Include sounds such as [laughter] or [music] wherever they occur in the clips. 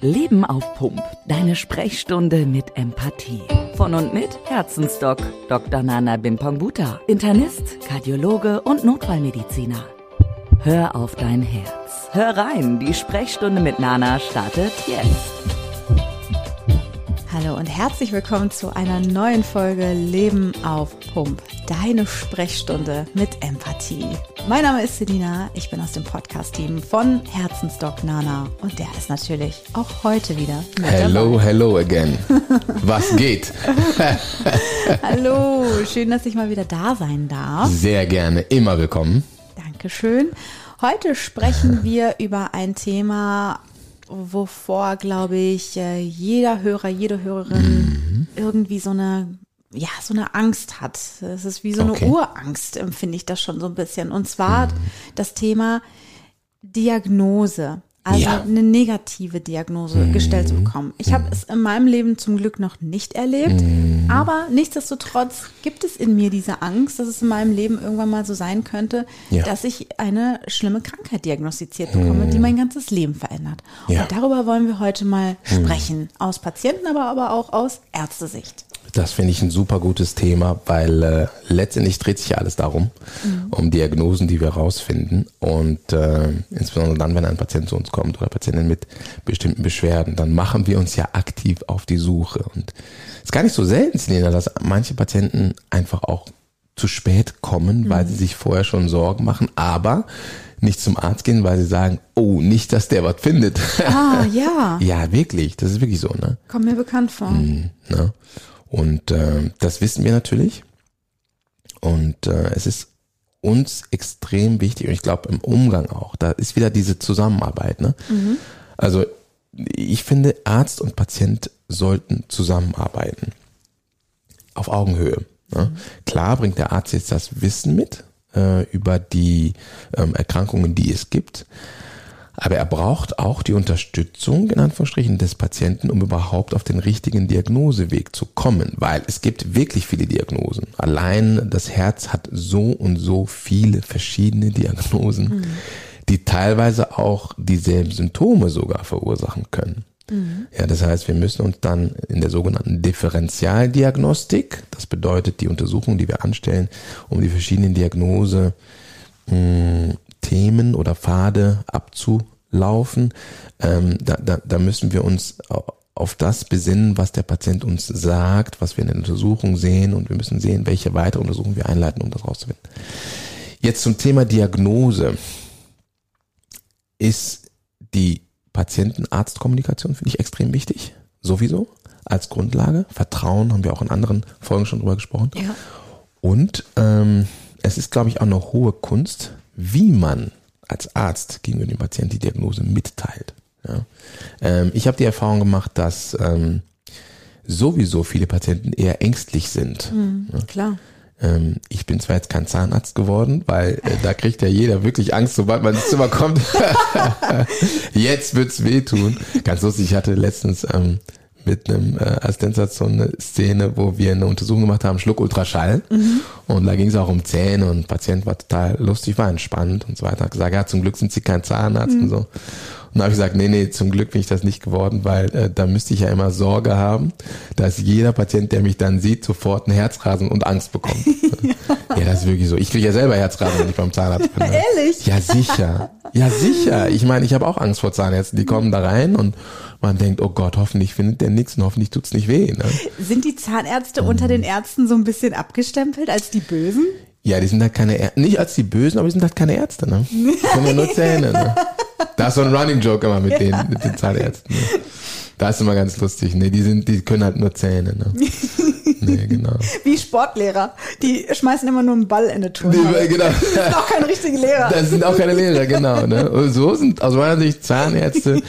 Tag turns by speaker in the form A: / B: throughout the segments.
A: Leben auf Pump. Deine Sprechstunde mit Empathie. Von und mit Herzensdoc Dr. Nana Bimpangbuta. Internist, Kardiologe und Notfallmediziner. Hör auf dein Herz. Hör rein, die Sprechstunde mit Nana startet jetzt.
B: Hallo und herzlich willkommen zu einer neuen Folge Leben auf Pump. Deine Sprechstunde mit Empathie. Mein Name ist Selina, ich bin aus dem Podcast-Team von Herzensdoc Nana und der ist natürlich auch heute wieder
C: mit Hello, dabei. hello again. [laughs] Was geht? [laughs]
B: Hallo, schön, dass ich mal wieder da sein darf.
C: Sehr gerne, immer willkommen.
B: Dankeschön. Heute sprechen [laughs] wir über ein Thema, wovor, glaube ich, äh, jeder Hörer, jede Hörerin mhm. irgendwie so eine, ja, so eine Angst hat. Es ist wie so eine okay. Urangst, empfinde ich das schon so ein bisschen. Und zwar mhm. das Thema Diagnose. Also ja. eine negative Diagnose mhm. gestellt zu bekommen. Ich habe es in meinem Leben zum Glück noch nicht erlebt, mhm. aber nichtsdestotrotz gibt es in mir diese Angst, dass es in meinem Leben irgendwann mal so sein könnte, ja. dass ich eine schlimme Krankheit diagnostiziert bekomme, mhm. die mein ganzes Leben verändert. Ja. Und darüber wollen wir heute mal mhm. sprechen, aus Patienten, aber, aber auch aus Ärztesicht.
C: Das finde ich ein super gutes Thema, weil äh, letztendlich dreht sich ja alles darum, mhm. um Diagnosen, die wir rausfinden. Und äh, insbesondere dann, wenn ein Patient zu uns kommt oder Patientin mit bestimmten Beschwerden, dann machen wir uns ja aktiv auf die Suche. Und es ist gar nicht so selten, Selena, dass manche Patienten einfach auch zu spät kommen, mhm. weil sie sich vorher schon Sorgen machen, aber nicht zum Arzt gehen, weil sie sagen, oh, nicht, dass der was findet.
B: Ah, [laughs] ja.
C: ja, wirklich. Das ist wirklich so, ne?
B: Kommt mir bekannt vor. Mhm,
C: ne? Und äh, das wissen wir natürlich. Und äh, es ist uns extrem wichtig und ich glaube im Umgang auch. Da ist wieder diese Zusammenarbeit. Ne? Mhm. Also ich finde, Arzt und Patient sollten zusammenarbeiten. Auf Augenhöhe. Ne? Mhm. Klar bringt der Arzt jetzt das Wissen mit äh, über die ähm, Erkrankungen, die es gibt. Aber er braucht auch die Unterstützung, in Anführungsstrichen, des Patienten, um überhaupt auf den richtigen Diagnoseweg zu kommen, weil es gibt wirklich viele Diagnosen. Allein das Herz hat so und so viele verschiedene Diagnosen, mhm. die teilweise auch dieselben Symptome sogar verursachen können. Mhm. Ja, das heißt, wir müssen uns dann in der sogenannten Differentialdiagnostik, das bedeutet die Untersuchung, die wir anstellen, um die verschiedenen Diagnose mh, Themen oder Pfade abzulaufen. Ähm, da, da, da müssen wir uns auf das besinnen, was der Patient uns sagt, was wir in der Untersuchung sehen und wir müssen sehen, welche weitere Untersuchungen wir einleiten, um das rauszufinden. Jetzt zum Thema Diagnose. Ist die Patienten-Arzt-Kommunikation, finde ich extrem wichtig. Sowieso. Als Grundlage. Vertrauen haben wir auch in anderen Folgen schon drüber gesprochen. Ja. Und ähm, es ist, glaube ich, auch eine hohe Kunst, wie man als Arzt gegenüber dem Patienten die Diagnose mitteilt. Ja. Ähm, ich habe die Erfahrung gemacht, dass ähm, sowieso viele Patienten eher ängstlich sind.
B: Mhm, ja. Klar.
C: Ähm, ich bin zwar jetzt kein Zahnarzt geworden, weil äh, da kriegt ja jeder wirklich Angst, sobald man ins Zimmer kommt. [laughs] jetzt wird's wehtun. Ganz lustig, ich hatte letztens ähm, mit einem äh, Assistenzarzt so eine Szene, wo wir eine Untersuchung gemacht haben, Schluck-Ultraschall. Mhm. Und da ging es auch um Zähne und Patient war total lustig, war entspannt und so weiter. Hat gesagt, ja, zum Glück sind Sie kein Zahnarzt mhm. und so. Und habe ich gesagt, nee, nee, zum Glück bin ich das nicht geworden, weil äh, da müsste ich ja immer Sorge haben, dass jeder Patient, der mich dann sieht, sofort ein Herzrasen und Angst bekommt. ja. [laughs] ja, das ist wirklich so. Ich kriege ja selber Herzrasen, wenn ich beim Zahnarzt bin.
B: Ne? Ehrlich?
C: Ja, sicher. Ja, sicher. Ich meine, ich habe auch Angst vor Zahnärzten. Die kommen da rein und man denkt, oh Gott, hoffentlich findet der nichts und hoffentlich tut's nicht weh. Ne?
B: Sind die Zahnärzte mhm. unter den Ärzten so ein bisschen abgestempelt als die Bösen?
C: Ja, die sind halt keine Ärzte, nicht als die Bösen, aber die sind halt keine Ärzte, ne? Die können ja nur [laughs] Zähne, ne? Da ist so ein Running Joke immer mit ja. denen, mit den Zahnärzten. Ne? Da ist immer ganz lustig, ne? Die sind, die können halt nur Zähne, ne?
B: Nee, genau. Wie Sportlehrer. Die schmeißen immer nur einen Ball in eine Turnhalle.
C: Genau.
B: Das sind auch keine richtigen Lehrer.
C: Das sind auch keine Lehrer, genau. Ne? Und so sind aus meiner Sicht Zahnärzte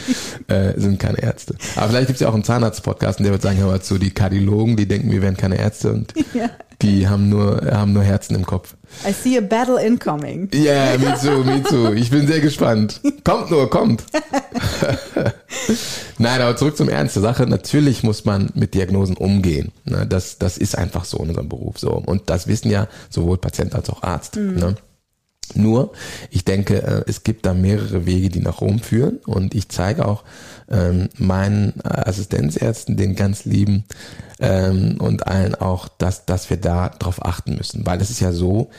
C: äh, sind keine Ärzte. Aber vielleicht gibt es ja auch einen Zahnarzt-Podcast, der wird sagen, hör mal zu, die Kardiologen, die denken, wir wären keine Ärzte und ja. Die haben nur, haben nur Herzen im Kopf.
B: I see a battle incoming.
C: Ja, yeah, me too, me too. Ich bin sehr gespannt. Kommt nur, kommt. [laughs] Nein, aber zurück zum Ernst der Sache. Natürlich muss man mit Diagnosen umgehen. Ne? Das, das ist einfach so in unserem Beruf so. Und das wissen ja sowohl Patient als auch Arzt. Mhm. Ne? Nur, ich denke, äh, es gibt da mehrere Wege, die nach Rom führen und ich zeige auch ähm, meinen Assistenzärzten, den ganz lieben ähm, und allen auch, dass, dass wir da drauf achten müssen, weil es ist ja so,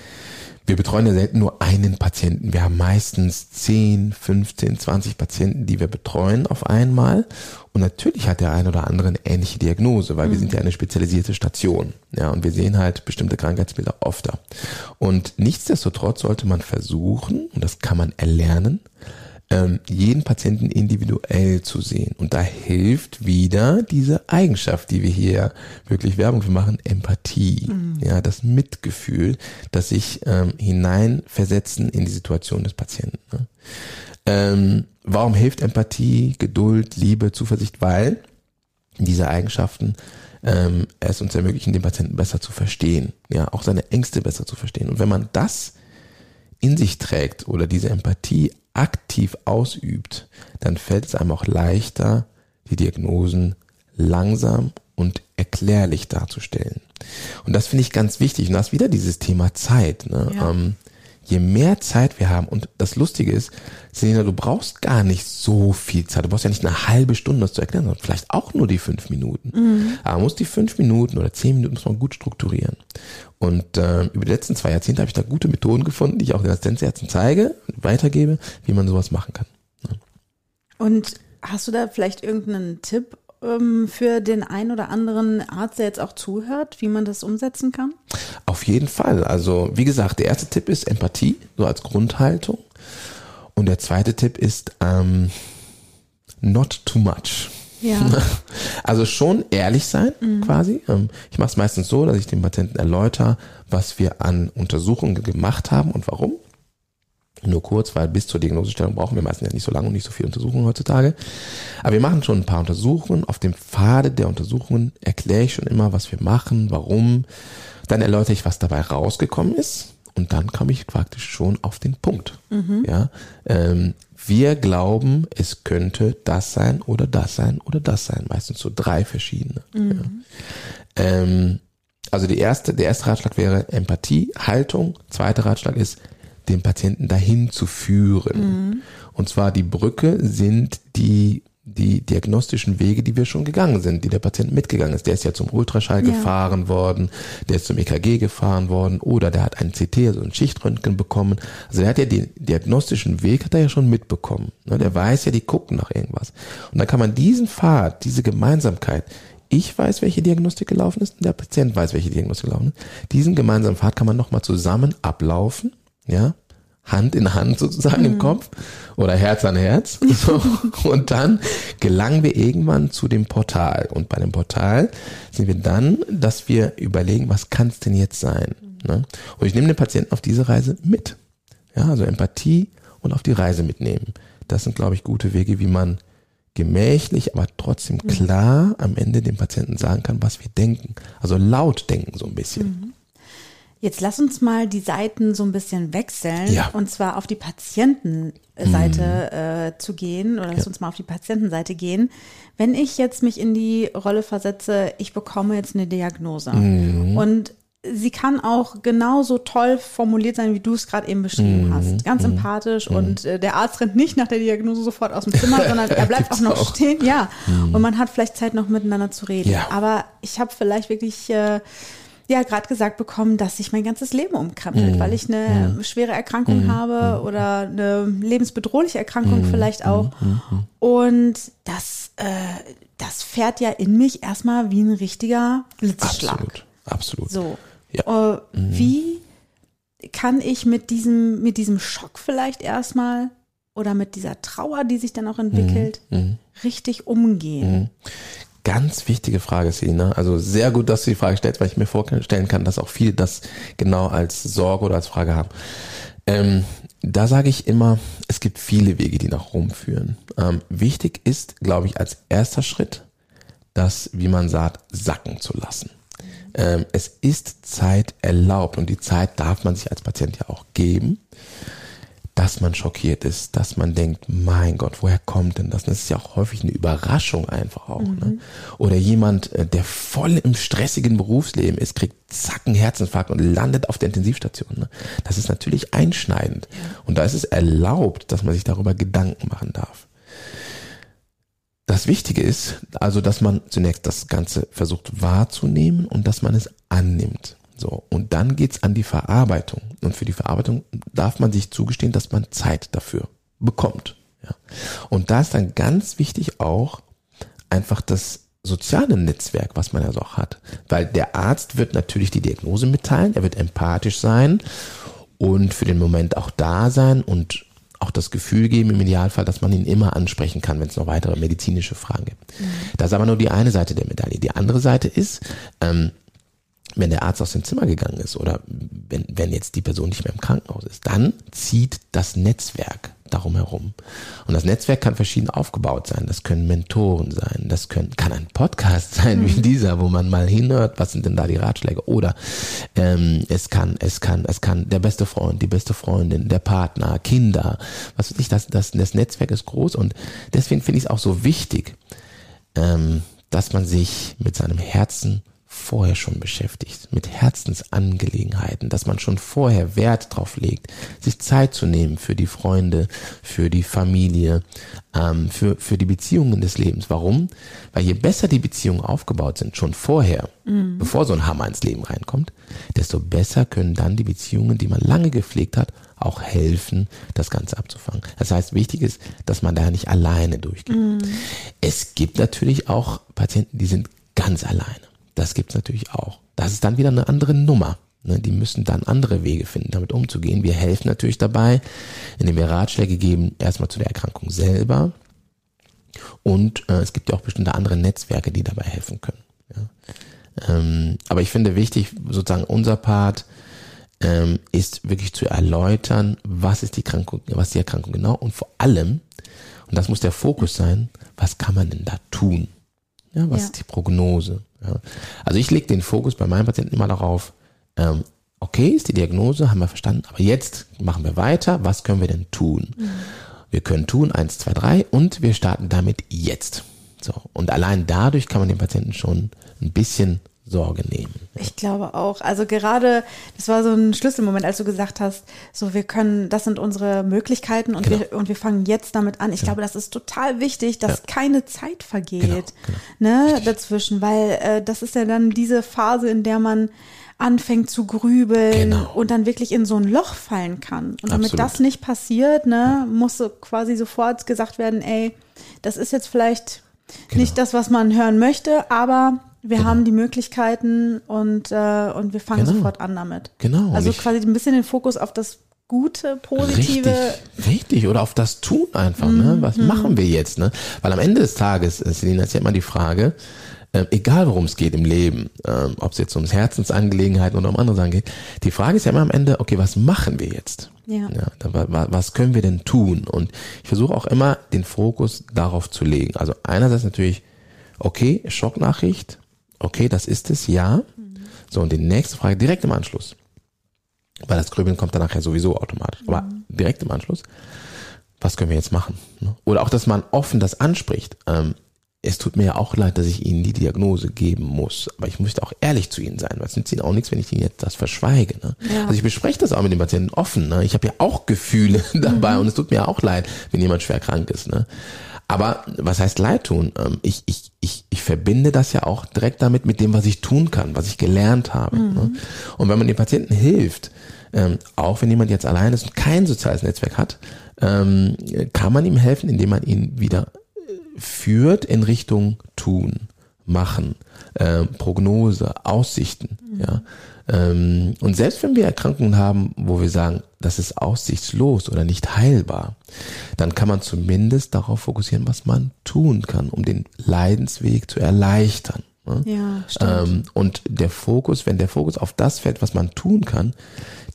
C: wir betreuen ja selten nur einen Patienten. Wir haben meistens 10, 15, 20 Patienten, die wir betreuen auf einmal. Und natürlich hat der eine oder andere eine ähnliche Diagnose, weil mhm. wir sind ja eine spezialisierte Station. Ja, und wir sehen halt bestimmte Krankheitsbilder öfter. Und nichtsdestotrotz sollte man versuchen, und das kann man erlernen, ähm, jeden Patienten individuell zu sehen. Und da hilft wieder diese Eigenschaft, die wir hier wirklich Werbung für machen, Empathie. Mhm. Ja, das Mitgefühl, das sich ähm, hineinversetzen in die Situation des Patienten. Ne? Ähm, warum hilft Empathie, Geduld, Liebe, Zuversicht? Weil diese Eigenschaften ähm, es uns ermöglichen, den Patienten besser zu verstehen, ja, auch seine Ängste besser zu verstehen. Und wenn man das in sich trägt oder diese Empathie aktiv ausübt, dann fällt es einem auch leichter, die Diagnosen langsam und erklärlich darzustellen. Und das finde ich ganz wichtig. Und das ist wieder dieses Thema Zeit. Ne? Ja. Ähm, je mehr Zeit wir haben, und das Lustige ist, Selina, du brauchst gar nicht so viel Zeit. Du brauchst ja nicht eine halbe Stunde das zu erklären, sondern vielleicht auch nur die fünf Minuten. Mhm. Aber man muss die fünf Minuten oder zehn Minuten muss man gut strukturieren. Und äh, über die letzten zwei Jahrzehnte habe ich da gute Methoden gefunden, die ich auch den Assistenzärzten zeige, weitergebe, wie man sowas machen kann. Ja.
B: Und hast du da vielleicht irgendeinen Tipp ähm, für den einen oder anderen Arzt, der jetzt auch zuhört, wie man das umsetzen kann?
C: Auf jeden Fall. Also wie gesagt, der erste Tipp ist Empathie, so als Grundhaltung. Und der zweite Tipp ist ähm, not too much. Ja. [laughs] Also schon ehrlich sein, mhm. quasi. Ähm, ich mache es meistens so, dass ich dem Patienten erläutere, was wir an Untersuchungen gemacht haben und warum. Nur kurz, weil bis zur Diagnosestellung brauchen wir meistens ja nicht so lange und nicht so viel Untersuchungen heutzutage. Aber wir machen schon ein paar Untersuchungen. Auf dem Pfade der Untersuchungen erkläre ich schon immer, was wir machen, warum. Dann erläutere ich, was dabei rausgekommen ist. Und dann komme ich praktisch schon auf den Punkt. Mhm. Ja, ähm, wir glauben, es könnte das sein oder das sein oder das sein. Meistens so drei verschiedene. Mhm. Ja. Ähm, also die erste, der erste Ratschlag wäre Empathie, Haltung. Zweiter Ratschlag ist den Patienten dahin zu führen. Mhm. Und zwar die Brücke sind die die diagnostischen Wege, die wir schon gegangen sind, die der Patient mitgegangen ist. Der ist ja zum Ultraschall ja. gefahren worden, der ist zum EKG gefahren worden oder der hat einen CT, also ein Schichtröntgen bekommen. Also der hat ja den diagnostischen Weg, hat er ja schon mitbekommen. Ne, der weiß ja, die gucken nach irgendwas. Und dann kann man diesen Pfad, diese Gemeinsamkeit, ich weiß, welche Diagnostik gelaufen ist und der Patient weiß, welche Diagnostik gelaufen ist. Diesen gemeinsamen Pfad kann man nochmal zusammen ablaufen ja, Hand in Hand sozusagen mhm. im Kopf oder Herz an Herz. [laughs] So. Und dann gelangen wir irgendwann zu dem Portal. Und bei dem Portal sind wir dann, dass wir überlegen, was kann es denn jetzt sein? Ne? Und ich nehme den Patienten auf diese Reise mit. Ja, also Empathie und auf die Reise mitnehmen. Das sind, glaube ich, gute Wege, wie man gemächlich, aber trotzdem mhm. klar am Ende dem Patienten sagen kann, was wir denken. Also laut denken so ein bisschen. Mhm.
B: Jetzt lass uns mal die Seiten so ein bisschen wechseln ja. und zwar auf die Patientenseite mhm. äh, zu gehen oder lass ja. uns mal auf die Patientenseite gehen. Wenn ich jetzt mich in die Rolle versetze, ich bekomme jetzt eine Diagnose mhm. und sie kann auch genauso toll formuliert sein, wie du es gerade eben beschrieben mhm. hast. Ganz mhm. empathisch mhm. und äh, der Arzt rennt nicht nach der Diagnose sofort aus dem Zimmer, [laughs] sondern er bleibt auch noch auch. stehen. Ja, mhm. und man hat vielleicht Zeit noch miteinander zu reden. Ja. Aber ich habe vielleicht wirklich äh, ja gerade gesagt bekommen, dass sich mein ganzes Leben umkrempelt, mhm. weil ich eine mhm. schwere Erkrankung mhm. habe oder eine lebensbedrohliche Erkrankung mhm. vielleicht auch. Mhm. Mhm. Und das, äh, das fährt ja in mich erstmal wie ein richtiger Blitzschlag.
C: Absolut, absolut.
B: So. Ja. Äh, wie kann ich mit diesem, mit diesem Schock vielleicht erstmal oder mit dieser Trauer, die sich dann auch entwickelt, richtig umgehen?
C: Ganz wichtige Frage, Selina. Also sehr gut, dass du die Frage stellst, weil ich mir vorstellen kann, dass auch viele das genau als Sorge oder als Frage haben. Ähm, da sage ich immer, es gibt viele Wege, die nach Rom führen. Ähm, wichtig ist, glaube ich, als erster Schritt, das, wie man sagt, sacken zu lassen. Ähm, es ist Zeit erlaubt und die Zeit darf man sich als Patient ja auch geben dass man schockiert ist, dass man denkt, mein Gott, woher kommt denn das? Das ist ja auch häufig eine Überraschung einfach auch. Mhm. Ne? Oder jemand, äh, der voll im stressigen Berufsleben ist, kriegt zack einen Herzinfarkt und landet auf der Intensivstation. Ne? Das ist natürlich einschneidend. Und da ist es erlaubt, dass man sich darüber Gedanken machen darf. Das Wichtige ist also, dass man zunächst das Ganze versucht wahrzunehmen und dass man es annimmt. So, und dann geht's an die Verarbeitung. Und für die Verarbeitung darf man sich zugestehen, dass man Zeit dafür bekommt. Ja. Und da ist dann ganz wichtig auch einfach das soziale Netzwerk, was man ja so auch hat. Weil der Arzt wird natürlich die Diagnose mitteilen, er wird empathisch sein und für den Moment auch da sein und auch das Gefühl geben, im Idealfall, dass man ihn immer ansprechen kann, wenn es noch weitere medizinische Fragen gibt. Mhm. Das ist aber nur die eine Seite der Medaille. Die andere Seite ist, ähm, wenn der Arzt aus dem Zimmer gegangen ist oder wenn, wenn jetzt die Person nicht mehr im Krankenhaus ist, dann zieht das Netzwerk darum herum. Und das Netzwerk kann verschieden aufgebaut sein. Das können Mentoren sein, das können, kann ein Podcast [laughs] sein mhm. wie dieser, wo man mal hinhört, was sind denn da die Ratschläge? Oder ähm, es kann, es kann, es kann der beste Freund, die beste Freundin, der Partner, Kinder, was weiß ich, das, das, das Netzwerk ist groß und deswegen finde ich es auch so wichtig, ähm, dass man sich mit seinem Herzen vorher schon beschäftigt, mit Herzensangelegenheiten, dass man schon vorher Wert drauf legt, sich Zeit zu nehmen für die Freunde, für die Familie, ähm, für, für die Beziehungen des Lebens. Warum? Weil je besser die Beziehungen aufgebaut sind, schon vorher, mhm. bevor so ein Hammer ins Leben reinkommt, desto besser können dann die Beziehungen, die man lange gepflegt hat, auch helfen, das Ganze abzufangen. Das heißt, wichtig ist, dass man da nicht alleine durchgeht. Mhm. Es gibt natürlich auch Patienten, die sind ganz alleine. Das gibt's natürlich auch. Das ist dann wieder eine andere Nummer. Ne? Die müssen dann andere Wege finden, damit umzugehen. Wir helfen natürlich dabei, indem wir Ratschläge geben, erstmal zu der Erkrankung selber. Und äh, es gibt ja auch bestimmte andere Netzwerke, die dabei helfen können. Ja? Ähm, aber ich finde wichtig, sozusagen unser Part ähm, ist wirklich zu erläutern, was ist die Krankung, was die Erkrankung genau und vor allem, und das muss der Fokus sein, was kann man denn da tun? Ja, was ja. ist die Prognose? Ja. Also ich lege den Fokus bei meinen Patienten immer darauf, ähm, okay, ist die Diagnose, haben wir verstanden, aber jetzt machen wir weiter, was können wir denn tun? Mhm. Wir können tun eins, zwei, drei und wir starten damit jetzt. So. Und allein dadurch kann man den Patienten schon ein bisschen Sorge nehmen.
B: Ich glaube auch. Also gerade, das war so ein Schlüsselmoment, als du gesagt hast, so wir können, das sind unsere Möglichkeiten und genau. wir und wir fangen jetzt damit an. Ich genau. glaube, das ist total wichtig, dass ja. keine Zeit vergeht, genau. genau. ne, dazwischen, weil äh, das ist ja dann diese Phase, in der man anfängt zu grübeln genau. und dann wirklich in so ein Loch fallen kann. Und damit Absolut. das nicht passiert, ne, muss so quasi sofort gesagt werden, ey, das ist jetzt vielleicht genau. nicht das, was man hören möchte, aber wir genau. haben die Möglichkeiten und, äh, und wir fangen genau. sofort an damit.
C: Genau.
B: Also quasi ein bisschen den Fokus auf das Gute, Positive.
C: Richtig, richtig. oder auf das Tun einfach. Mm, ne? Mhm, Was mm. machen wir jetzt? Ne? Weil am Ende des Tages, äh, Selina, ist ja immer die Frage, äh, egal worum es geht im Leben, äh, ob es jetzt ums Herzensangelegenheiten oder um andere Sachen geht, die Frage ist ja immer am Ende, okay, was machen wir jetzt? Ja. ja was können wir denn tun? Und ich versuche auch immer den Fokus darauf zu legen. Also einerseits natürlich, okay, Schocknachricht, okay, das ist es, ja. So, und die nächste Frage direkt im Anschluss. Weil das Grübeln kommt dann nachher sowieso automatisch. Aber mhm. direkt im Anschluss, was können wir jetzt machen? Ne? Oder auch, dass man offen das anspricht. Ähm, es tut mir ja auch leid, dass ich Ihnen die Diagnose geben muss. Aber ich möchte auch ehrlich zu Ihnen sein, weil es nützt Ihnen auch nichts, wenn ich Ihnen jetzt das verschweige. Ne? Ja. Also ich bespreche das auch mit den Patienten offen. Ne? Ich habe ja auch Gefühle [laughs] dabei mhm. und es tut mir auch leid, wenn jemand schwer krank ist. Ne? Aber was heißt Leid tun? Ähm, ich, ich, ich, ich verbinde das ja auch direkt damit, mit dem, was ich tun kann, was ich gelernt habe. Mhm. Ne? Und wenn man den Patienten hilft, ähm, auch wenn jemand jetzt allein ist und kein soziales Netzwerk hat, ähm, kann man ihm helfen, indem man ihn wieder äh, führt in Richtung tun, machen, Prognose, Aussichten. Mhm. Ja, ähm, und selbst wenn wir Erkrankungen haben, wo wir sagen, das ist aussichtslos oder nicht heilbar, dann kann man zumindest darauf fokussieren, was man tun kann, um den Leidensweg zu erleichtern.
B: Ne? Ja, stimmt. Ähm,
C: und der Fokus, wenn der Fokus auf das fällt, was man tun kann,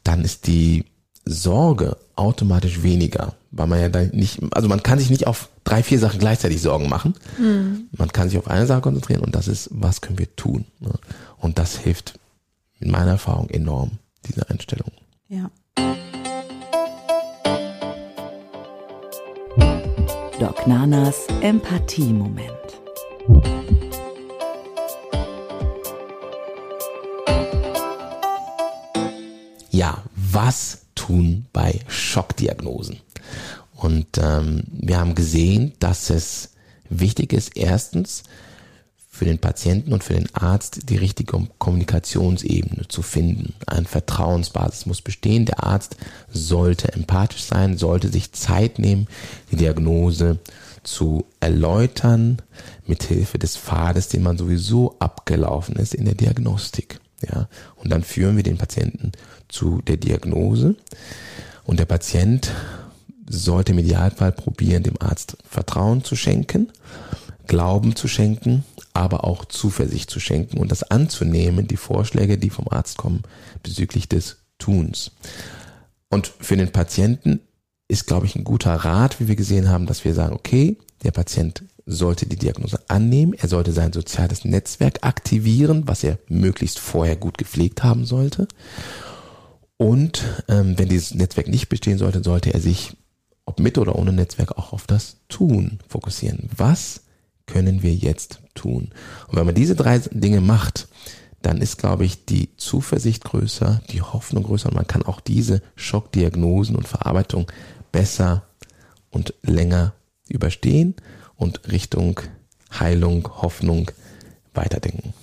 C: dann ist die Sorge automatisch weniger, weil man ja dann nicht, also man kann sich nicht auf drei, vier Sachen gleichzeitig Sorgen machen. Mhm. Man kann sich auf eine Sache konzentrieren und das ist, was können wir tun? Ne? Und das hilft in meiner Erfahrung enorm, diese Einstellung.
B: Ja.
A: Doc Nanas Empathie-Moment.
C: Ja, was tun bei Schockdiagnosen? Und ähm, wir haben gesehen, dass es wichtig ist, erstens für den Patienten und für den Arzt die richtige Kommunikationsebene zu finden. Eine Vertrauensbasis muss bestehen. Der Arzt sollte empathisch sein, sollte sich Zeit nehmen, die Diagnose zu erläutern, mithilfe des Pfades, den man sowieso abgelaufen ist in der Diagnostik. Ja, und dann führen wir den Patienten zu der Diagnose und der Patient sollte im Idealfall probieren, dem Arzt Vertrauen zu schenken, Glauben zu schenken, aber auch Zuversicht zu schenken und das anzunehmen, die Vorschläge, die vom Arzt kommen, bezüglich des Tuns. Und für den Patienten ist, glaube ich, ein guter Rat, wie wir gesehen haben, dass wir sagen, okay, der Patient sollte die Diagnose annehmen, er sollte sein soziales Netzwerk aktivieren, was er möglichst vorher gut gepflegt haben sollte. Und ähm, wenn dieses Netzwerk nicht bestehen sollte, sollte er sich, ob mit oder ohne Netzwerk, auch auf das Tun fokussieren. Was können wir jetzt tun? Und wenn man diese drei Dinge macht, dann ist, glaube ich, die Zuversicht größer, die Hoffnung größer und man kann auch diese Schockdiagnosen und Verarbeitung besser und länger überstehen und Richtung Heilung, Hoffnung weiterdenken.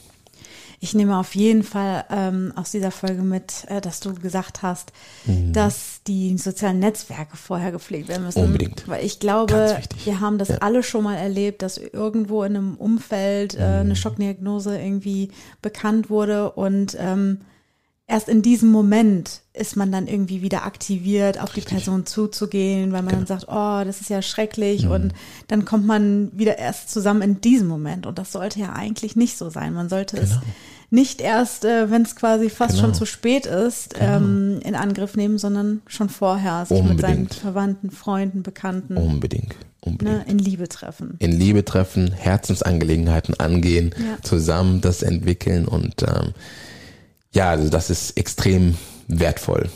B: Ich nehme auf jeden Fall ähm, aus dieser Folge mit, äh, dass du gesagt hast, mhm. dass die sozialen Netzwerke vorher gepflegt werden müssen.
C: Unbedingt.
B: Weil ich glaube, wir haben das ja. alle schon mal erlebt, dass irgendwo in einem Umfeld äh, eine mhm. Schockdiagnose irgendwie bekannt wurde und ähm, erst in diesem Moment ist man dann irgendwie wieder aktiviert, auf Richtig. die Person zuzugehen, weil man genau. dann sagt, oh, das ist ja schrecklich mhm. und dann kommt man wieder erst zusammen in diesem Moment und das sollte ja eigentlich nicht so sein. Man sollte genau. es nicht erst, äh, wenn es quasi fast genau. schon zu spät ist, genau. ähm, in Angriff nehmen, sondern schon vorher sich Unbedingt. mit seinen Verwandten, Freunden, Bekannten
C: Unbedingt. Unbedingt.
B: Ne, in Liebe treffen.
C: In Liebe treffen, Herzensangelegenheiten angehen, ja. zusammen das entwickeln und ähm, ja, also das ist extrem wertvoll,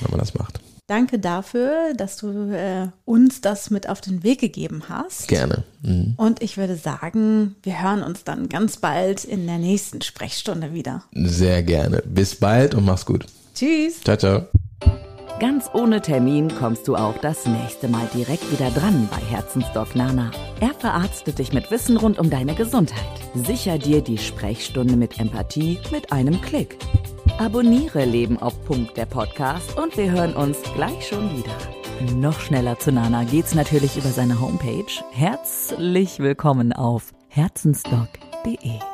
C: wenn man das macht.
B: Danke dafür, dass du äh, uns das mit auf den Weg gegeben hast.
C: Gerne.
B: Mhm. Und ich würde sagen, wir hören uns dann ganz bald in der nächsten Sprechstunde wieder.
C: Sehr gerne. Bis bald und mach's gut.
B: Tschüss.
C: Ciao, ciao.
A: Ganz ohne Termin kommst du auch das nächste Mal direkt wieder dran bei Herzensdoc Nana. Er verarztet dich mit Wissen rund um deine Gesundheit. Sicher dir die Sprechstunde mit Empathie mit einem Klick. Abonniere Leben auf Punkt der Podcast und wir hören uns gleich schon wieder. Noch schneller zu Nana geht's natürlich über seine Homepage. Herzlich willkommen auf herzensdoc.de.